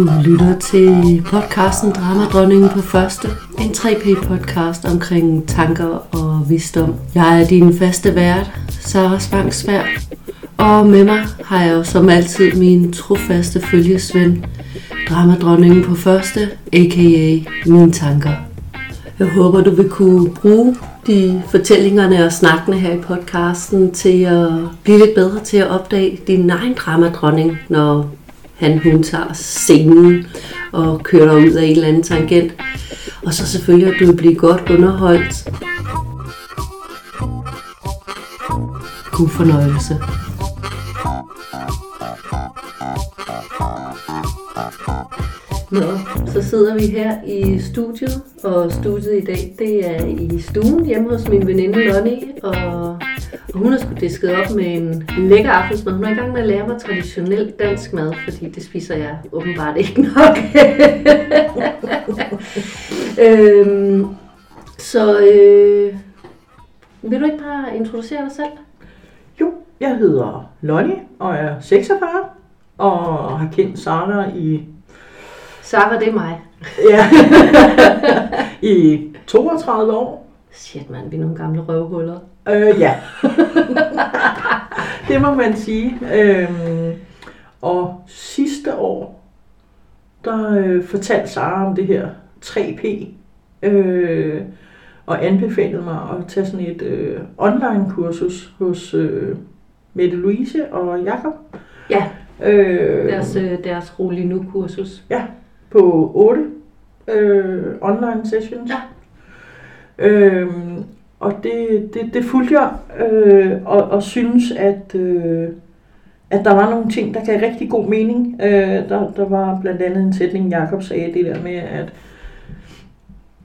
Du lytter til podcasten Dramadronningen på første. En 3P-podcast omkring tanker og visdom. Jeg er din faste vært, Sara Spangsvær. Og med mig har jeg jo som altid min trofaste følgesvend, Dramadronningen på første, a.k.a. mine tanker. Jeg håber, du vil kunne bruge de fortællingerne og snakkene her i podcasten til at blive lidt bedre til at opdage din egen dramadronning, når han hun tager scenen og kører ud af en eller anden tangent. Og så selvfølgelig, at du vil blive godt underholdt. God fornøjelse. Nå, så sidder vi her i studiet, og studiet i dag, det er i stuen hjemme hos min veninde Lonnie, og, og hun har sgu disket op med en lækker aftensmad. Hun er i gang med at lære mig traditionel dansk mad, fordi det spiser jeg åbenbart ikke nok. øhm, så øh, vil du ikke bare introducere dig selv? Jo, jeg hedder Lonnie og er 46 og har kendt Sara i, Sara, det er mig. ja, i 32 år. Shit mand, vi er nogle gamle røvhuller. Øh, ja, det må man sige. Øhm, og sidste år, der øh, fortalte Sara om det her 3P, øh, og anbefalede mig at tage sådan et øh, online-kursus hos øh, Mette Louise og Jakob. Ja, Øh, deres, øh, deres rolig nu-kursus. på 8 øh, online sessions. Ja. Øhm, og det, det, det fulgte jeg, øh, og, og synes, at, øh, at der var nogle ting, der gav rigtig god mening. Øh, der, der var blandt andet en sætning, Jakob sagde, det der med, at,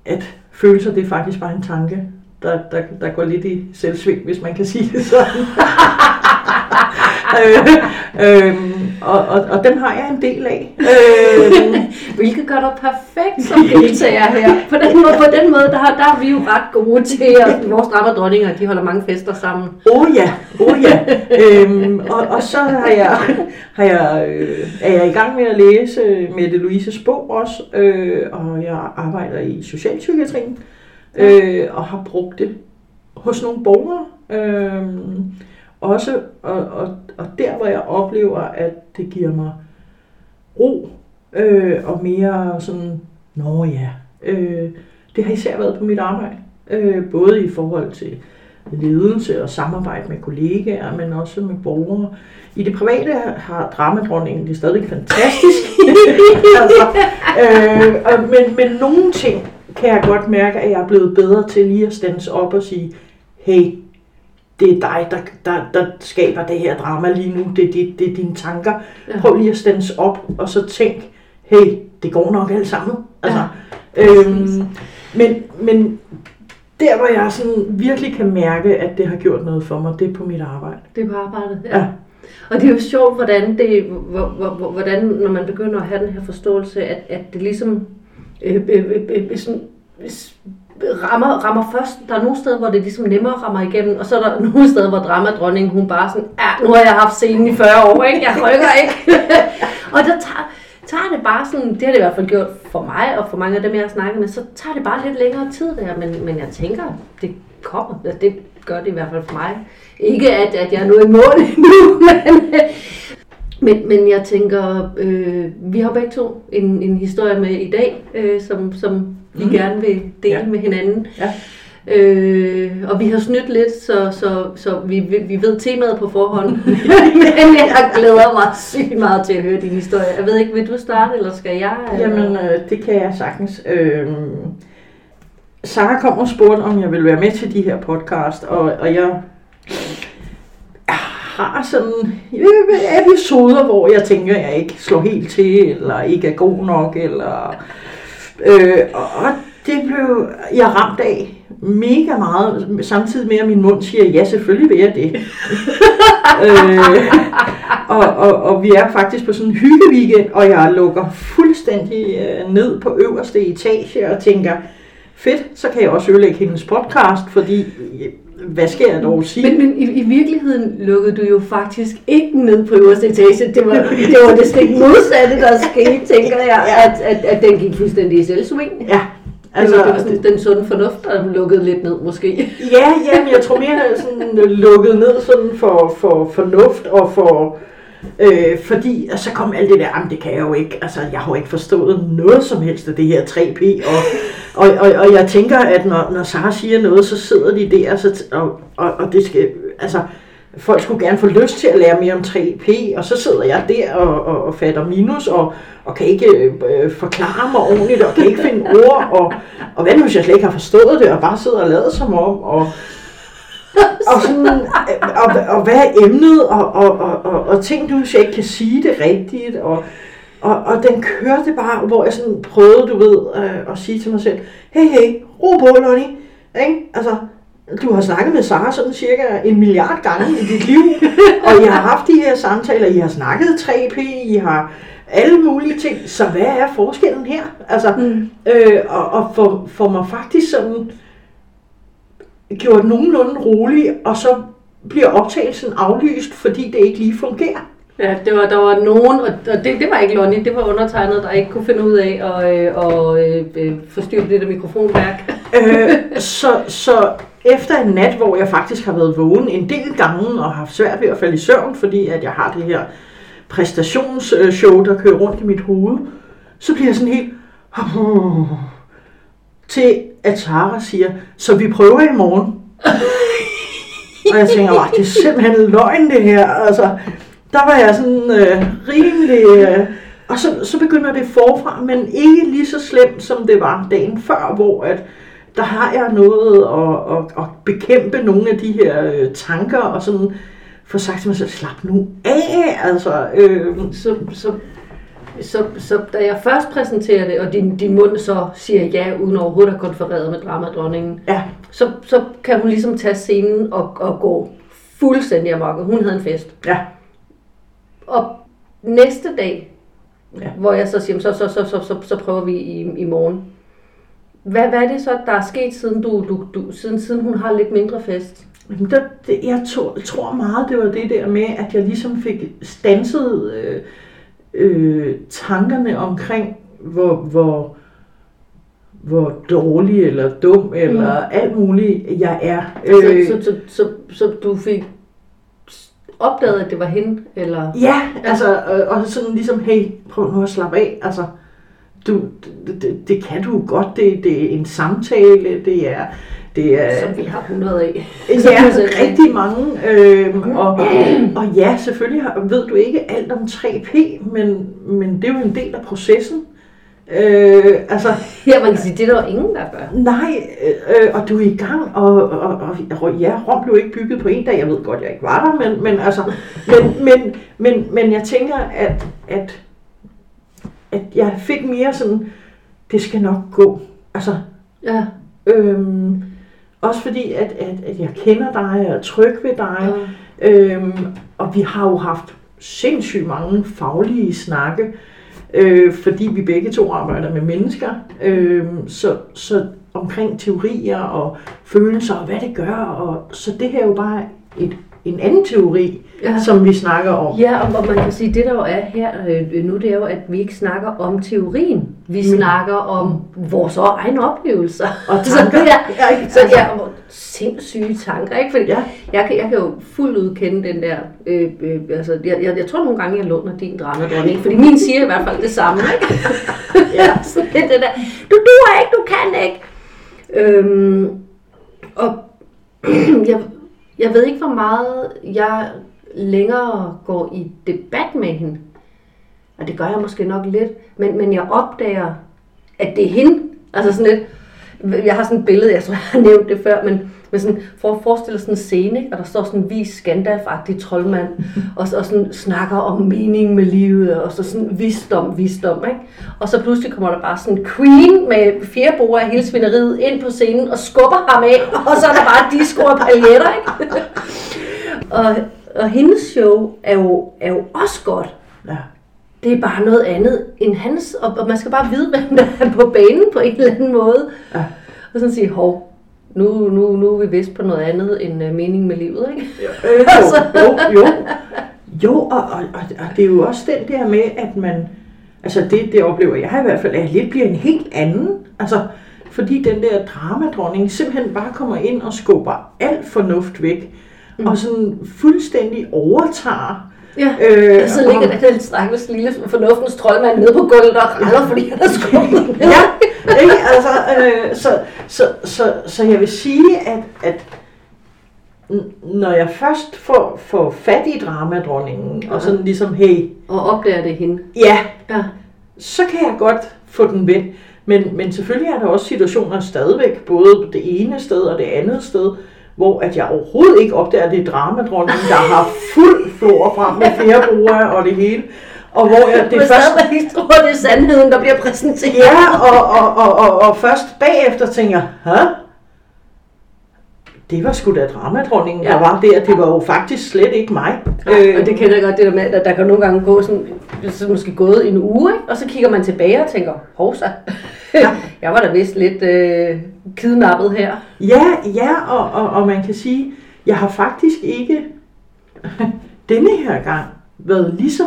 at følelser, det er faktisk bare en tanke, der, der, der går lidt i selvsving, hvis man kan sige det sådan. øh, øh, og, og, og dem har jeg en del af. Øh, Hvilket gør dig perfekt som deltager her. På den måde, på den måde der, har, der er vi jo ret gode til, at vores dramadronninger, de holder mange fester sammen. Oh ja, oh ja. øhm, og, og så har jeg, har jeg, øh, er jeg i gang med at læse Mette Louises bog også, øh, og jeg arbejder i socialpsykiatrien, øh, og har brugt det hos nogle borgere. Øh, også, og, og, og der hvor jeg oplever, at det giver mig ro, øh, og mere sådan, nå ja, øh, det har især været på mit arbejde, øh, både i forhold til ledelse og samarbejde med kollegaer, men også med borgere. I det private har dramadronningen det stadig fantastisk. altså, øh, og- men, men nogle ting kan jeg godt mærke, at jeg er blevet bedre til lige at stands op og sige, hey, det er dig, der, der, der skaber det her drama lige nu. Det, det, det er dine tanker. Ja. Prøv lige at stands op og så tænk, hey, det går nok alt sammen. Altså, Ja, øhm, men, men der, hvor jeg sådan virkelig kan mærke, at det har gjort noget for mig, det er på mit arbejde. Det er på arbejdet. Ja. Og det er jo sjovt, hvordan, det, hvor, hvor, hvor- hvordan når man begynder at have den her forståelse, at, at det ligesom øh, øh, øh, øh, sådan, rammer, rammer først. Der er nogle steder, hvor det ligesom nemmere rammer igennem, og så er der nogle steder, hvor dramadronningen, hun bare sådan, ja, nu har jeg haft scenen i 40 år, ikke? jeg rykker ikke. og der tager, tager det bare sådan, det har det i hvert fald gjort for mig, og for mange af dem, jeg har snakket med, så tager det bare lidt længere tid der, men, men jeg tænker, det kommer, det gør det i hvert fald for mig. Ikke at, at jeg er nået i mål endnu, men, men, men jeg tænker, øh, vi har begge to en, en historie med i dag, øh, som, som vi Mhm. gerne vil dele Ja. med hinanden. Ja. Øh, og vi har snydt lidt, så, så, så vi, vi vi ved temaet på forhånd. men jeg glæder mig sygt meget til at høre din historie. Jeg ved ikke, vil du starte, eller skal jeg? eller? Jamen, øh, det kan jeg sagtens. Øh, Sara kom og spurgte, om jeg ville være med til de her podcast, og, og jeg har sådan øh, episoder, hvor jeg tænker, at jeg ikke slår helt til, eller ikke er god nok, eller... Øh, og det blev jeg ramt af mega meget, samtidig med, at min mund siger, ja, selvfølgelig vil jeg det. øh, og, og, og vi er faktisk på sådan en hyggeweekend, og jeg lukker fuldstændig øh, ned på øverste etage og tænker, fedt, så kan jeg også ødelægge hendes podcast, fordi øh, hvad skal jeg dog sige? Men, men i, i virkeligheden lukkede du jo faktisk ikke ned på øverste etage. Det var det, var det stik modsatte, der skete, tænker jeg, Ja. at, at, at den gik fuldstændig i selvsving. Ja, Altså, det var, det var sådan, den sunde fornuft, der lukkede lidt ned, måske. Ja, ja, men jeg tror mere, sådan lukket ned sådan for, for fornuft og for... Øh, fordi, og så kom alt det der, det kan jeg jo ikke, altså jeg har jo ikke forstået noget som helst af det her 3P, og, og, og, og jeg tænker, at når, når Sara siger noget, så sidder de der, så, og, og, og det skal, altså folk skulle gerne få lyst til at lære mere om 3P, og så sidder jeg der og, og, og fatter minus, og, og kan ikke øh, forklare mig ordentligt, og kan ikke finde ord, og, og hvad nu hvis jeg slet ikke har forstået det, og bare sidder og lader som om, og, og, sådan, øh, og, og hvad er emnet, og, og, og, og, og ting, du ikke kan sige det rigtigt, og, og, og den kørte bare, hvor jeg sådan prøvede, du ved, øh, at sige til mig selv, hey, hey, ro på, Lonnie, ikke? Altså, du har snakket med Sara sådan cirka en milliard gange i dit liv, og I har haft de her samtaler, I har snakket 3P, I har alle mulige ting, så hvad er forskellen her? Altså, Mm. øh, og, og for, for mig faktisk sådan gjort nogenlunde rolig, og så bliver optagelsen aflyst, fordi det ikke lige fungerer. Ja, det var, der var nogen, og det, det var ikke Lonnie, det var undertegnet, der ikke kunne finde ud af at øh, og, øh, øh, forstyrre det der mikrofonværk. øh, så, så efter en nat, hvor jeg faktisk har været vågen en del gange og har haft svært ved at falde i søvn, fordi at jeg har det her præstationsshow, der kører rundt i mit hoved, så bliver jeg sådan helt... Til at Tara siger, så vi prøver i morgen. og jeg tænker, "Åh, det er simpelthen løgn det her. Altså, der var jeg sådan øh, rimelig... Øh, og så, så begynder det forfra, men ikke lige så slemt, som det var dagen før, hvor at, der har jeg noget at, at, at bekæmpe nogle af de her øh, tanker, og sådan få sagt til mig selv, slap nu af, altså, øh, Så, så, så, så da jeg først præsenterer det, og din, din mund så siger ja, uden overhovedet at konfereret med dramadronningen, ja, så, så kan hun ligesom tage scenen og, og gå fuldstændig amok. og Hun havde en fest. ja, Og næste dag, Ja. hvor jeg så siger, så, så, så, så, så, så prøver vi i, i morgen. Hvad, hvad er det så, der er sket, siden, du, du, du, siden, siden hun har lidt mindre fest? Men der, det, jeg tror, tror meget, det var det der med, at jeg ligesom fik stanset øh, øh, tankerne omkring, hvor, hvor, hvor dårlig eller dum eller mm. alt muligt jeg er. Øh, Så, så, så, så, så du fik opdaget, at det var hende? Eller? Ja, altså, øh, og sådan ligesom, hey, prøv nu at slappe af, altså, du, det, det, det kan du godt, det, det er en samtale, det er, det er, Som vi har 100 af. Ja, rigtig mange. Øh, og, og ja, selvfølgelig har, ved du ikke alt om 3P, men, men det er jo en del af processen. Øh, altså, Ja, man kan sige, det er der ingen, der gør. nej, øh, og du er i gang, og, og, og, og ja, Rom blev ikke bygget på en dag. Jeg ved godt, jeg ikke var der, men, men, altså, men, men, men, men jeg tænker, at, at, at jeg fik mere sådan, det skal nok gå. Altså, Ja. øhm, også fordi, at, at, at jeg kender dig og er tryg ved dig. ja. Øhm, og vi har jo haft sindssygt mange faglige snakke, øh, fordi vi begge to arbejder med mennesker. Øhm, så, så omkring teorier og følelser og hvad det gør. Og, så det her er jo bare et, en anden teori, Ja. ja. som vi snakker om. Ja, og, og man kan sige, det der jo er her øh, nu, det er jo, at vi ikke snakker om teorien. Vi Mm. snakker om vores egne oplevelser. Og Så, tanker. ja, Ja, ikke? så ja, og sindssyge tanker, ikke? Fordi Ja. jeg, kan, jeg kan jo fuldt ud kende den der, øh, øh, altså, jeg, jeg, jeg tror nogle gange, jeg låner din dramadronning, fordi min siger i hvert fald det samme, ikke? Ja. så det det der, du duer ikke, du kan ikke. Øhm, og jeg, jeg ved ikke, hvor meget jeg længere går i debat med hende. Og det gør jeg måske nok lidt. Men, men jeg opdager, at det er hende. Altså sådan lidt, jeg har sådan et billede, jeg tror, jeg har nævnt det før, men, men sådan, for at forestille sådan en scene, ikke? og der står sådan en vis Gandalf-agtig troldmand, og, og sådan snakker om mening med livet, og så sådan visdom, visdom, ikke? Og så pludselig kommer der bare sådan en queen med fire borer af hele svineriet ind på scenen, og skubber ham af, og så er der bare disco og paljetter, ikke? og, og hendes show er jo, er jo også godt. Ja. Det er bare noget andet end hans, og, og man skal bare vide, hvem der er på banen på en eller anden måde. Ja. Og sådan sige, hov, nu, nu, nu er vi vist på noget andet end uh, mening med livet, ikke? Øh, jo, jo, jo. Jo, og, og, og, og det er jo også den der med, at man, altså det, det oplever jeg i hvert fald, at lidt bliver en helt anden. Altså, fordi den der dramadronning simpelthen bare kommer ind og skubber alt fornuft væk, mm. og sådan fuldstændig overtager Ja, øh, så ligger der den stakkels lille fornuftens troldmand nede på gulvet og raller, fordi han er skubbet. ja, ikke? Altså, øh, så, så, så, så jeg vil sige, at, at når jeg først får, får fat i dramadronningen, ja. og sådan ligesom, hey... Og opdager det hende. Ja, ja, så kan jeg godt få den vendt. Men, men selvfølgelig er der også situationer stadigvæk, både det ene sted og det andet sted, hvor at jeg overhovedet ikke opdager, at det er dramadronningen, der har fuld flor frem med flere brugere og det hele. Og hvor jeg, det først... ikke tror, det er sandheden, der bliver præsenteret. Ja, og, og, og, og, og først bagefter tænker, hæ? det var sgu da dramadronningen, ja. der var der. Det var jo faktisk slet ikke mig. Ja, øh, og det kender jeg godt, det der med, at der kan nogle gange gå sådan, så måske gået en uge, ikke? og så kigger man tilbage og tænker, hovsa, ja. jeg var da vist lidt øh, kidnappet her. Ja, ja, og, og, og man kan sige, jeg har faktisk ikke denne her gang været lige så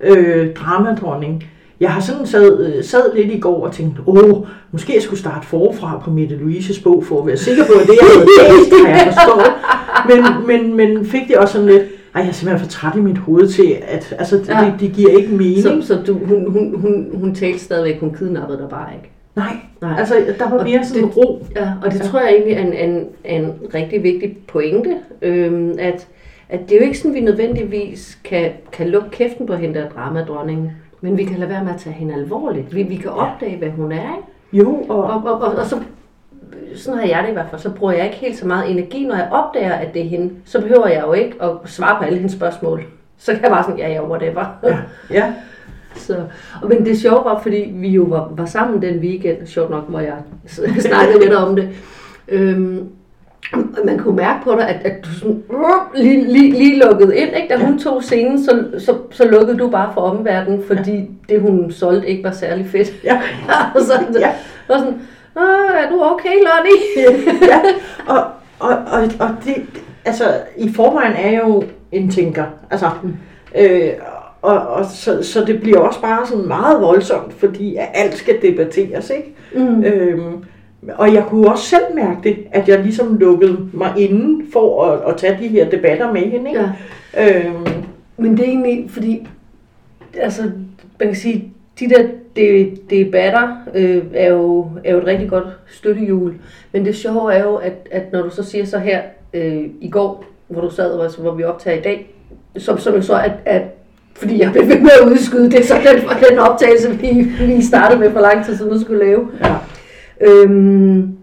øh, dramadronning. Jeg har sådan sad, øh, sad lidt i går og tænkte, åh, måske jeg skulle starte forfra på Mette Louises bog, for at være sikker på, at det jeg havde læst, har jeg forstået. Men, men, men fik det også sådan lidt, ej, jeg er simpelthen for træt i mit hoved til, at altså, det, ja. det, det giver ikke mening. Så, så du, hun, hun, hun, hun talte stadigvæk, hun kidnappede dig bare ikke? Nej, Nej. altså der var mere sådan det, ro. Ja, og det ja. tror jeg egentlig er en, en, en rigtig vigtig pointe, øhm, at, at det er jo ikke sådan, vi nødvendigvis kan, kan lukke kæften på hende der dramadronningen. Men vi kan lade være med at tage hende alvorligt. Vi, vi kan opdage, hvad hun er, ikke? Jo, og... Og, og, og, og så, sådan har jeg det i hvert fald, så bruger jeg ikke helt så meget energi, når jeg opdager, at det er hende. Så behøver jeg jo ikke at svare på alle hendes spørgsmål. Så kan jeg bare sådan, ja, ja, whatever. Ja, ja. Så, men det sjove var, fordi vi jo var, var sammen den weekend, sjovt nok, hvor jeg snakkede lidt om det. Øhm, man kunne mærke på dig, at, at du sådan, uh, lige, lige, lige lukkede ind. Ikke? Da hun tog scenen, så, så, så lukkede du bare for omverdenen, fordi ja. det, hun solgte, ikke var særlig fedt. Ja. og så, ja. og sådan, er du okay, Lonnie? ja, og, og, og, og det, altså, i forvejen er jeg jo en tænker. Altså, mm. øh, og, og så, så det bliver også bare sådan meget voldsomt, fordi at alt skal debatteres, ikke? Mm. Øhm, og jeg kunne også selv mærke det, at jeg ligesom lukkede mig inden for at, at tage de her debatter med hende. Ikke? Ja. Øhm. Men det er egentlig, fordi, altså, man kan sige, de der de, debatter øh, er, jo, er jo et rigtig godt støttehjul. Men det sjove er jo, at, at når du så siger så her øh, i går, hvor du sad, altså, hvor vi optager i dag, som, som jo så, at, at fordi jeg blev ved med at udskyde det, så den, den optagelse, vi, vi startede med for lang tid siden, skulle lave. Ja. Øhm,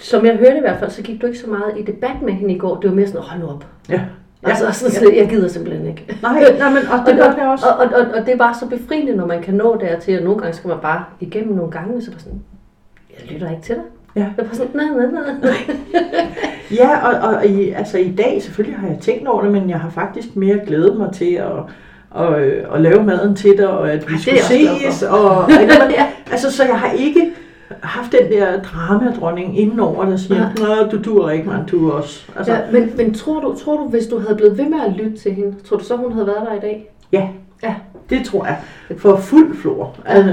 som jeg hørte i hvert fald, så gik du ikke så meget i debat med hende i går. Det var mere sådan, hold nu op. Ja. Altså, så, så, jeg gider simpelthen ikke. Nej, nej men og det gør det også. Og, og, og, og, det er bare så befriende, når man kan nå dertil, og nogle gange skal man bare igennem nogle gange, så bare sådan, jeg lytter ikke til dig. Ja. Jeg bare sådan, nej, nej, nej. ja, og, og i, altså i dag, selvfølgelig har jeg tænkt over det, men jeg har faktisk mere glædet mig til at, og, at lave maden til dig, og at vi Ej, skulle ses. Og, ja. altså, så jeg har ikke haft den der dramadronning indenover, der siger, ja. du duer ikke, man, du også. Altså. Ja, men, men tror, du, tror du, hvis du havde blevet ved med at lytte til hende, tror du så, hun havde været der i dag? Ja. Ja. Det tror jeg. For fuld flor. Ja. Altså,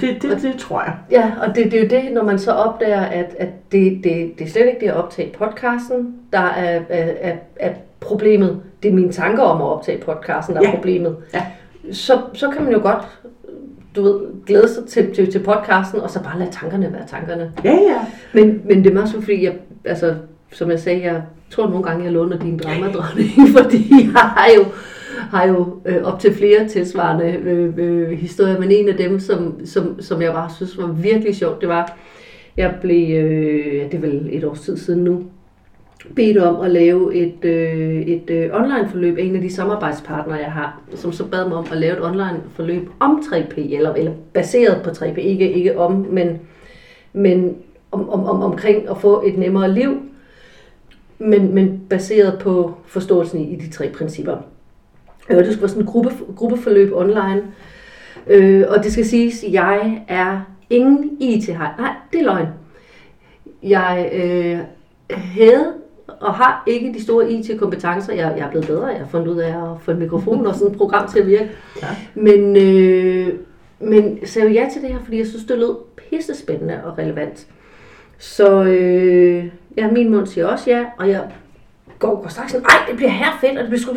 det, det, det tror jeg. Ja, og det, det er jo det, når man så opdager, at, at det, det, det er slet ikke det at optage podcasten, der er, er, er, er problemet. Det er mine tanker om at optage podcasten, der ja. er problemet. Ja. Så, så kan man jo godt du ved, glæde sig til, til, til podcasten, og så bare lade tankerne være tankerne. Ja, ja. Men, men det er meget så, fordi jeg, altså, som jeg sagde, jeg tror nogle gange, jeg låner din dramadronning, fordi jeg har jo, har jo øh, op til flere tilsvarende øh, øh, historier, men en af dem, som, som, som jeg bare synes var virkelig sjovt, det var, jeg blev, øh, det er vel et års tid siden nu, bedt om at lave et, øh, et øh, online-forløb af en af de samarbejdspartnere, jeg har, som så bad mig om at lave et online-forløb om 3P, eller, eller baseret på 3P, ikke, ikke om, men, men om, om, om, omkring at få et nemmere liv, men, men baseret på forståelsen i, i de tre principper. Øh, det skulle være sådan et gruppe, gruppeforløb online, øh, og det skal siges, at jeg er ingen IT-hej. Nej, det er løgn jeg øh, havde og har ikke de store IT-kompetencer. Jeg, jeg er blevet bedre. Jeg har fundet ud af at få en mikrofon og sådan et program til at virke. Ja. Men, øh, men sagde ja til det her, fordi jeg synes, det lød pisse spændende og relevant. Så øh, ja, min mund siger også ja, og jeg går, går straks sådan, ej, det bliver her fedt, og det bliver sgu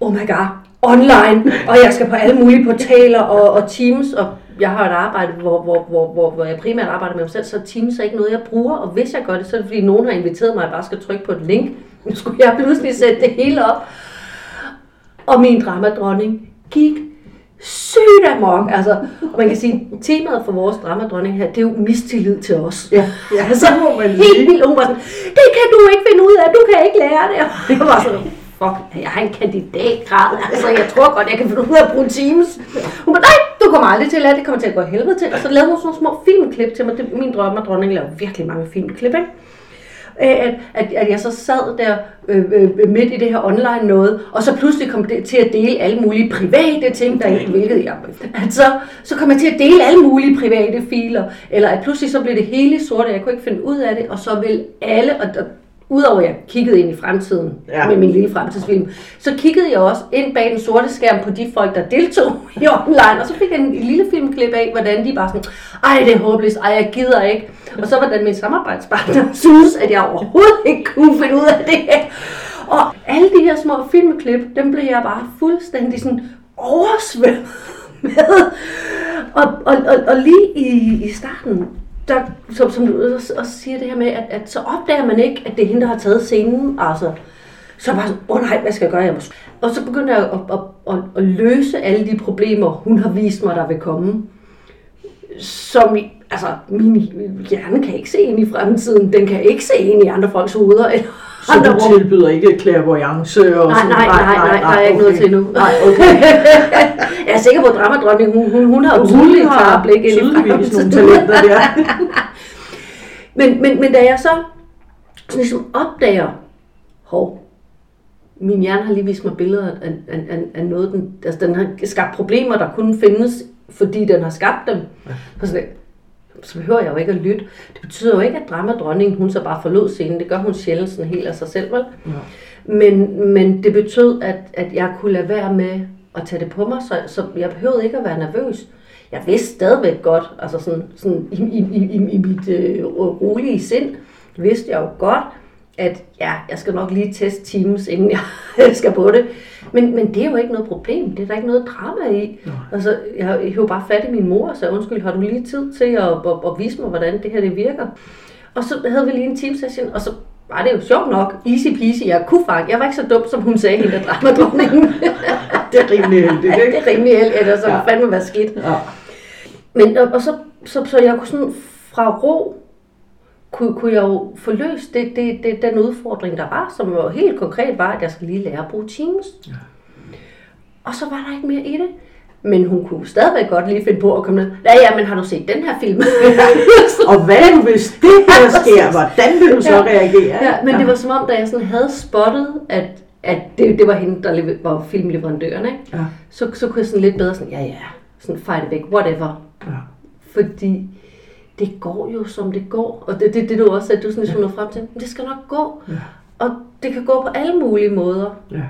oh my god, online, og jeg skal på alle mulige portaler og, og Teams, og jeg har et arbejde, hvor, hvor, hvor, hvor, hvor jeg primært arbejder med mig selv, så Teams er ikke noget, jeg bruger, og hvis jeg gør det, så er det fordi nogen har inviteret mig, at jeg bare skal trykke på et link. Nu skulle jeg pludselig sætte det hele op. Og min dramadronning gik sygt amok. Altså, og man kan sige, temaet for vores dramadronning her, det er jo mistillid til os. Ja, ja Altså, så må man helt sige. vildt. Hun var sådan, det kan du ikke finde ud af, du kan ikke lære det. Jeg var sådan, fuck, jeg har en kandidatgrad, altså jeg tror godt, jeg kan finde ud af at bruge Teams. Hun var, nej, du kommer aldrig til at lære det, kommer til at gå helvede til. Og så lavede hun sådan nogle små filmklip til mig. Det, min drømme og dronning laver virkelig mange filmklip, ikke? Øh, At, at, at jeg så sad der øh, øh, midt i det her online noget, og så pludselig kom det til at dele alle mulige private ting, der ikke hvilket jeg at så, så kom jeg til at dele alle mulige private filer, eller at pludselig så blev det hele sort, og jeg kunne ikke finde ud af det, og så vil alle, og, og udover at jeg kiggede ind i fremtiden Ja. med min lille fremtidsfilm, så kiggede jeg også ind bag den sorte skærm på de folk, der deltog i online, og så fik jeg en lille filmklip af, hvordan de bare sådan, ej det er håbløst, ej jeg gider ikke. Og så hvordan min samarbejdspartner synes, at jeg overhovedet ikke kunne finde ud af det her. Og alle de her små filmklip, dem blev jeg bare fuldstændig sådan oversvømmet med. Og, og, og, og lige i, i starten, der, som, som du også siger det her med, at, at så opdager man ikke, at det er hende, der har taget scenen. Altså, så bare åh oh, nej, hvad skal jeg gøre? Jeg må... Og så begynder jeg at, at, at, at, løse alle de problemer, hun har vist mig, der vil komme. Som, altså, min hjerne kan ikke se ind i fremtiden. Den kan ikke se ind i andre folks hoveder. Eller så andre du tilbyder ikke clairvoyance og Nej, sådan nej, nej, nej, der er ikke noget til endnu. Nej, okay. jeg er sikker på, at dramadronning, hun, hun, hun har har klare blik ind i tydeligvis nogle talenter der. Men, men, men da jeg så sådan ligesom opdager, hov, min hjerne har lige vist mig billeder af, af, af, af noget, den, altså den har skabt problemer, der kun findes, fordi den har skabt dem. Så, sådan, så behøver jeg jo ikke at lytte. Det betyder jo ikke, at dramadronningen, hun så bare forlod scenen. Det gør hun sjældent sådan helt af sig selv, vel? Ja. Men, men det betød, at, at jeg kunne lade være med at tage det på mig, så, så jeg behøvede ikke at være nervøs. Jeg vidste stadigvæk godt, altså sådan, sådan i, i, i, i, mit øh, rolige sind, vidste jeg jo godt, at ja, jeg skal nok lige teste Teams, inden jeg skal på det. Men, men det er jo ikke noget problem. Det er der ikke noget drama i. Nej. Altså, jeg hævde bare fat i min mor og sagde, undskyld, har du lige tid til at, at, at vise mig, hvordan det her det virker? Og så havde vi lige en team session, og så var det jo sjovt nok, easy peasy, jeg kunne fange. Jeg var ikke så dum, som hun sagde, hende der dramadronningen. Det er rimelig heldigt, det ikke? er rimelig heldigt, ellers så Ja. ja. fandme være skidt. Ja. Men og, og så, så, så jeg kunne sådan fra ro, kunne, kunne jeg jo få løst det, det, det, den udfordring, der var, som jo helt konkret var, at jeg skal lige lære at bruge Teams. Ja. Og så var der ikke mere i det. Men hun kunne stadigvæk godt lige finde på at komme ned. Ja, ja, men har du set den her film? Og hvad nu, hvis det her sker? Hvordan vil du så Ja. reagere? ja, men det var som om, da jeg sådan havde spottet, at, at det, det var hende, der var filmleverandøren, ikke? Ja. Så, så kunne jeg sådan lidt bedre sådan, ja ja, sådan fejre det væk, whatever. Ja. Fordi det går jo, som det går. Og det er det, det, du også sagde, du sådan ligesom nåede frem til. Men det skal nok gå. Ja. Og det kan gå på alle mulige måder. Ja.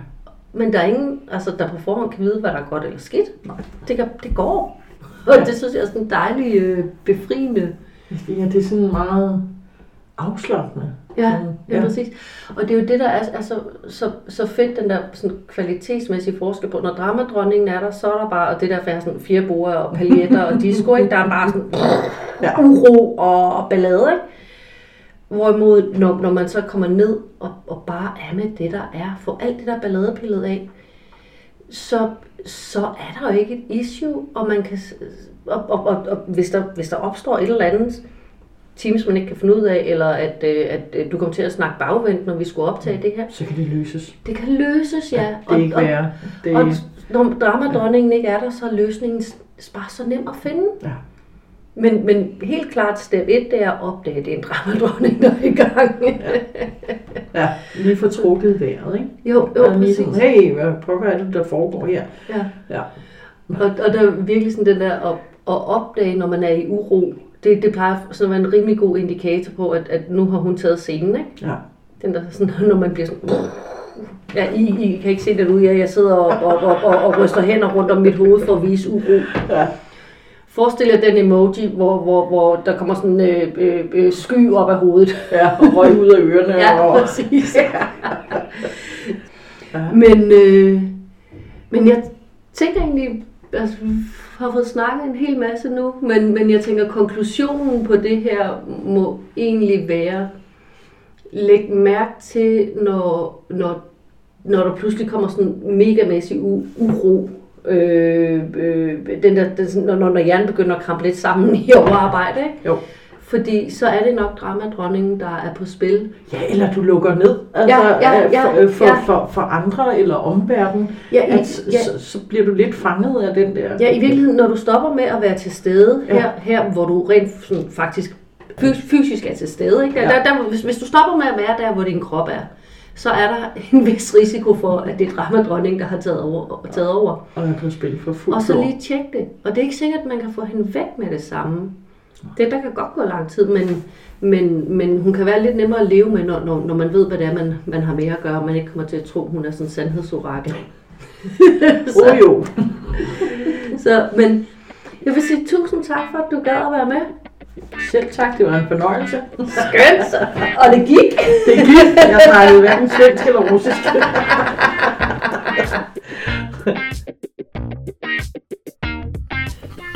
Men der er ingen, altså, der på forhånd kan vide, hvad der er godt eller skidt. Nej. Det, kan, det går. Og det synes jeg er sådan dejligt øh, befriende. Ja, det er sådan meget afslappende. Ja, Sådan, ja, ja, præcis. Og det er jo det, der er, er så, så, så fedt, den der sådan kvalitetsmæssige forskel på. Når dramadronningen er der, så er der bare, og det der for sådan fire borer og paljetter og disco, ikke? der er bare sådan Ja. uro og, og ballade. Ikke? Hvorimod, når, når man så kommer ned og, og bare er med det, der er, får alt det der balladepillet af, så, så er der jo ikke et issue, og man kan, og, og, og, og hvis, der, hvis der opstår et eller andet teams, man ikke kan finde ud af, eller at, øh, at øh, du kommer til at snakke bagvendt, når vi skulle optage det her. Så kan det løses. Det kan løses, ja. Det er ikke og, værre. Det og, er, og når dramadronningen ikke er der, så er løsningen bare så nem at finde. ja. Men, men helt klart step 1, det er at opdage, at det er en dramadronning, der er i gang. ja, lige få trukket vejret, ikke? jo, jo, Og præcis. sådan, hey, hvad pokker er det, der foregår her? Ja. Ja. Og, og der er virkelig sådan den der at, at opdage, når man er i uro, det, det plejer sådan at være en rimelig god indikator på, at, at nu har hun taget scenen, ikke? Ja. Den der sådan, når man bliver sådan... Ja, I, I kan ikke se det nu, jeg, jeg sidder og, og, og, og, og ryster hænder rundt om mit hoved for at vise uro. Ja. Forestil jer den emoji, hvor, hvor, hvor der kommer sådan øh, øh, øh, sky op af hovedet. ja, og røg ud af ørerne. Ja, og... præcis. Ja. Men, øh, men jeg tænker egentlig, altså, har fået snakket en hel masse nu, men, men jeg tænker, konklusionen på det her må egentlig være, læg mærke til, når, når, når der pludselig kommer sådan megamæssig u- uro, øh, øh, den der, den, når når hjernen begynder at krampe lidt sammen i overarbejde, ikke? Jo. Fordi så er det nok dramadronningen, der er på spil. Ja, eller du lukker ned altså, Ja, ja, øh, ja, for, øh, for, ja. for, for andre eller omverdenen. Ja, i, At, ja, så, så bliver du lidt fanget af den der... Ja, i virkeligheden, når du stopper med at være til stede Ja. her, her hvor du rent sådan, faktisk fys- fysisk er til stede, ikke? Der, Ja. der, der, hvis, hvis du stopper med at være der, hvor din krop er, så er der en vis risiko for, at det er dramadronningen, der har taget over. Taget over. Og er på spil for fuld Og så lige tjek det. Og det er ikke sikkert, at man kan få hende væk med det samme. Det der kan godt gå lang tid, men, men, men hun kan være lidt nemmere at leve med, når, når, når man ved, hvad det er, man, man har med at gøre, og man ikke kommer til at tro, hun er sådan en sandhedsorakel. Oh, jo. Så, men jeg vil sige tusind tak for, at du gad at være med. Selv tak, det var en fornøjelse. Skønt! Og det gik. Det gik. Jeg snakkede hverken svensk eller russisk.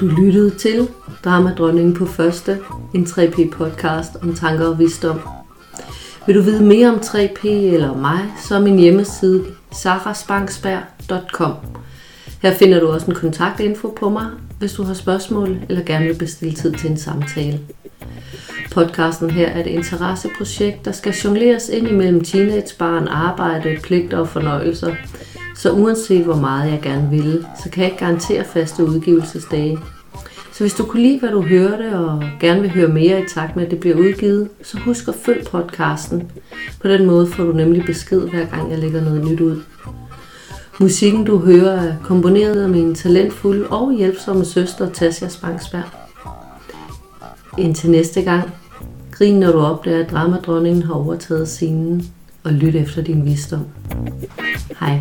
Du lyttede til Dramadronningen på første, en 3P podcast om tanker og visdom. Vil du vide mere om 3P eller mig, så er min hjemmeside sarasbanksberg.com. Her finder du også en kontaktinfo på mig, hvis du har spørgsmål eller gerne vil bestille tid til en samtale. Podcasten her er et interesseprojekt, der skal jongleres ind imellem teenagebarn, arbejde, pligter og fornøjelser. Så uanset hvor meget jeg gerne vil, så kan jeg ikke garantere faste udgivelsesdage. Så hvis du kunne lide, hvad du hørte, og gerne vil høre mere i takt med, at det bliver udgivet, så husk at følg podcasten. På den måde får du nemlig besked, hver gang jeg lægger noget nyt ud. Musikken, du hører, er komponeret af min talentfulde og hjælpsomme søster, Tasja Spangsberg. Indtil næste gang, grin når du opdager, at dramadronningen har overtaget scenen, og lyt efter din visdom. Hej.